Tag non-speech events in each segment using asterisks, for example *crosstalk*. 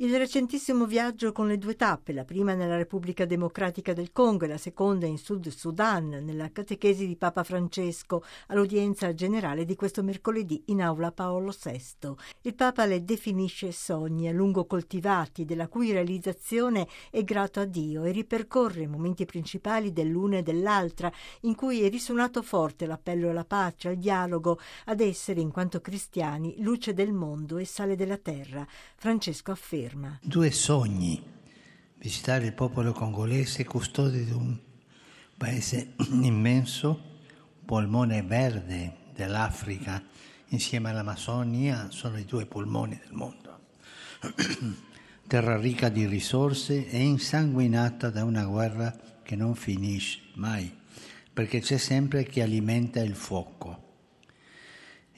Il recentissimo viaggio con le due tappe, la prima nella Repubblica Democratica del Congo e la seconda in Sud Sudan, nella catechesi di Papa Francesco, all'udienza generale di questo mercoledì in aula Paolo VI. Il Papa le definisce sogni a lungo coltivati, della cui realizzazione è grato a Dio e ripercorre i momenti principali dell'una e dell'altra, in cui è risuonato forte l'appello alla pace, al dialogo, ad essere, in quanto cristiani, luce del mondo e sale della terra. Francesco afferma afferma. Due sogni. Visitare il popolo congolese, custode di un paese *clears throat* immenso, polmone verde dell'Africa, insieme all'Amazzonia, sono i due polmoni del mondo. *clears throat* Terra ricca di risorse e insanguinata da una guerra che non finisce mai, perché c'è sempre chi alimenta il fuoco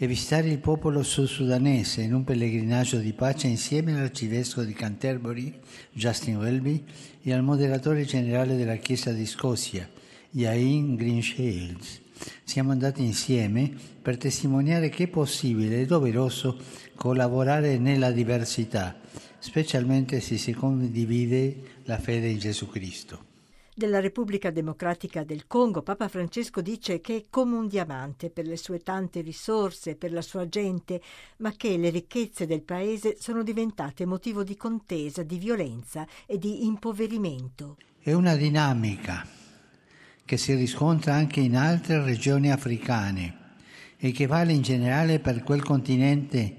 e visitare il popolo sud-sudanese in un pellegrinaggio di pace insieme all'arcivescovo di Canterbury, Justin Welby, e al moderatore generale della Chiesa di Scozia, Iain Greenshields. Siamo andati insieme per testimoniare che è possibile e doveroso collaborare nella diversità, specialmente se si condivide la fede in Gesù Cristo della Repubblica Democratica del Congo, Papa Francesco dice che è come un diamante per le sue tante risorse, per la sua gente, ma che le ricchezze del paese sono diventate motivo di contesa, di violenza e di impoverimento. È una dinamica che si riscontra anche in altre regioni africane e che vale in generale per quel continente,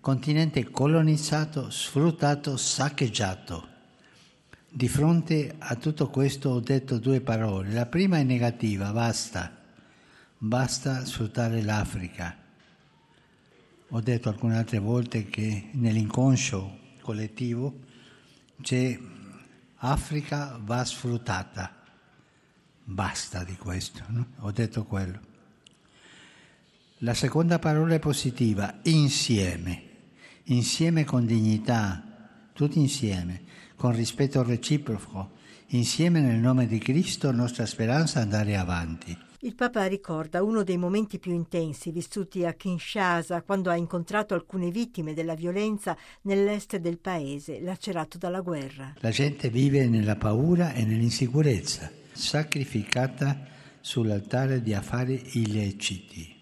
continente colonizzato, sfruttato, saccheggiato di fronte a tutto questo ho detto due parole. La prima è negativa, basta, basta sfruttare l'Africa. Ho detto alcune altre volte che nell'inconscio collettivo c'è Africa va sfruttata. Basta di questo, no? ho detto quello. La seconda parola è positiva, insieme, insieme con dignità, tutti insieme con rispetto reciproco, insieme nel nome di Cristo nostra speranza andare avanti. Il Papa ricorda uno dei momenti più intensi vissuti a Kinshasa quando ha incontrato alcune vittime della violenza nell'est del paese, lacerato dalla guerra. La gente vive nella paura e nell'insicurezza, sacrificata sull'altare di affari illeciti.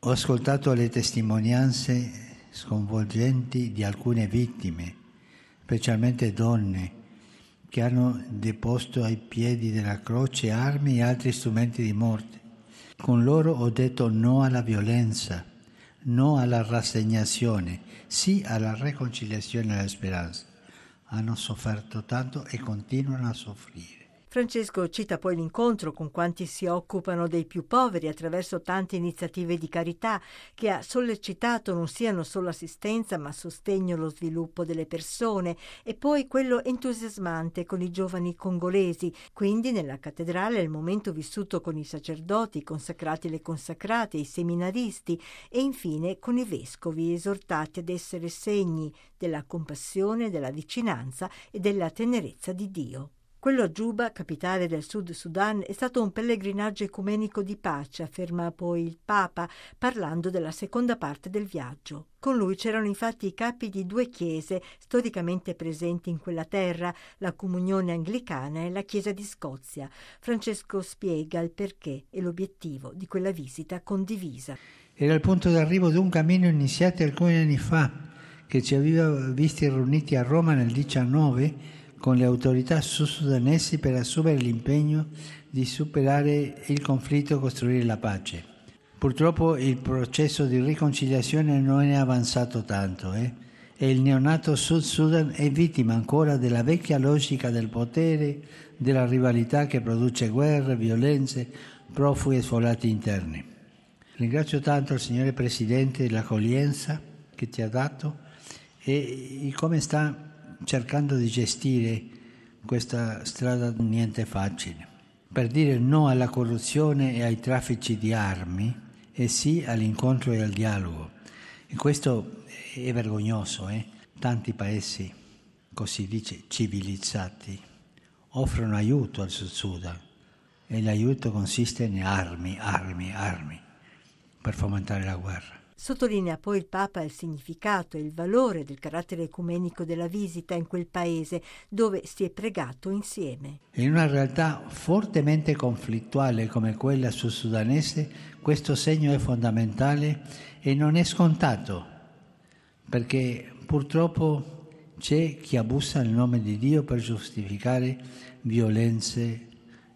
Ho ascoltato le testimonianze sconvolgenti di alcune vittime specialmente donne, che hanno deposto ai piedi della croce armi e altri strumenti di morte. Con loro ho detto no alla violenza, no alla rassegnazione, sì alla riconciliazione e alla speranza. Hanno sofferto tanto e continuano a soffrire. Francesco cita poi l'incontro con quanti si occupano dei più poveri attraverso tante iniziative di carità che ha sollecitato non siano solo assistenza ma sostegno allo sviluppo delle persone e poi quello entusiasmante con i giovani congolesi. Quindi nella cattedrale il momento vissuto con i sacerdoti, i consacrati e le consacrate, i seminaristi e infine con i vescovi esortati ad essere segni della compassione, della vicinanza e della tenerezza di Dio. Quello a Giuba, capitale del Sud Sudan, è stato un pellegrinaggio ecumenico di pace, afferma poi il Papa, parlando della seconda parte del viaggio. Con lui c'erano infatti i capi di due chiese storicamente presenti in quella terra, la Comunione Anglicana e la Chiesa di Scozia. Francesco spiega il perché e l'obiettivo di quella visita condivisa. Era il punto d'arrivo di un cammino iniziato alcuni anni fa, che ci aveva visti riuniti a Roma nel 19 con le autorità sud-sudanesi per assumere l'impegno di superare il conflitto e costruire la pace. Purtroppo il processo di riconciliazione non è avanzato tanto eh? e il neonato Sud Sudan è vittima ancora della vecchia logica del potere, della rivalità che produce guerre, violenze, profughi e sfollati interni. Ringrazio tanto il Signore Presidente dell'accoglienza che ti ha dato e come sta cercando di gestire questa strada niente facile, per dire no alla corruzione e ai traffici di armi e sì all'incontro e al dialogo. E questo è vergognoso, eh? tanti paesi, così dice, civilizzati, offrono aiuto al Sud Sudan e l'aiuto consiste in armi, armi, armi, per fomentare la guerra. Sottolinea poi il Papa il significato e il valore del carattere ecumenico della visita in quel paese dove si è pregato insieme. In una realtà fortemente conflittuale come quella sud-sudanese, questo segno è fondamentale e non è scontato, perché purtroppo c'è chi abusa il nome di Dio per giustificare violenze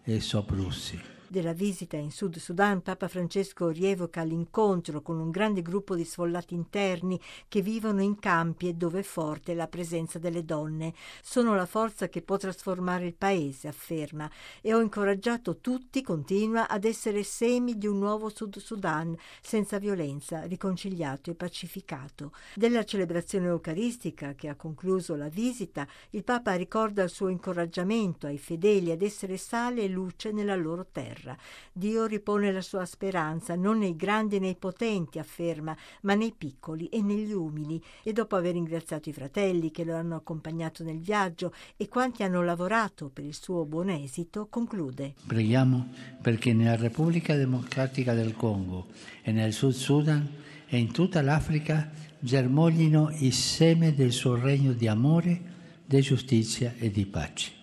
e soprusi della visita in Sud Sudan, Papa Francesco rievoca l'incontro con un grande gruppo di sfollati interni che vivono in campi e dove è forte la presenza delle donne. Sono la forza che può trasformare il paese, afferma, e ho incoraggiato tutti, continua, ad essere semi di un nuovo Sud Sudan, senza violenza, riconciliato e pacificato. Della celebrazione eucaristica che ha concluso la visita, il Papa ricorda il suo incoraggiamento ai fedeli ad essere sale e luce nella loro terra terra. Dio ripone la sua speranza non nei grandi e nei potenti, afferma, ma nei piccoli e negli umili. E dopo aver ringraziato i fratelli che lo hanno accompagnato nel viaggio e quanti hanno lavorato per il suo buon esito, conclude. Preghiamo perché nella Repubblica Democratica del Congo e nel Sud Sudan e in tutta l'Africa germoglino i seme del suo regno di amore, di giustizia e di pace.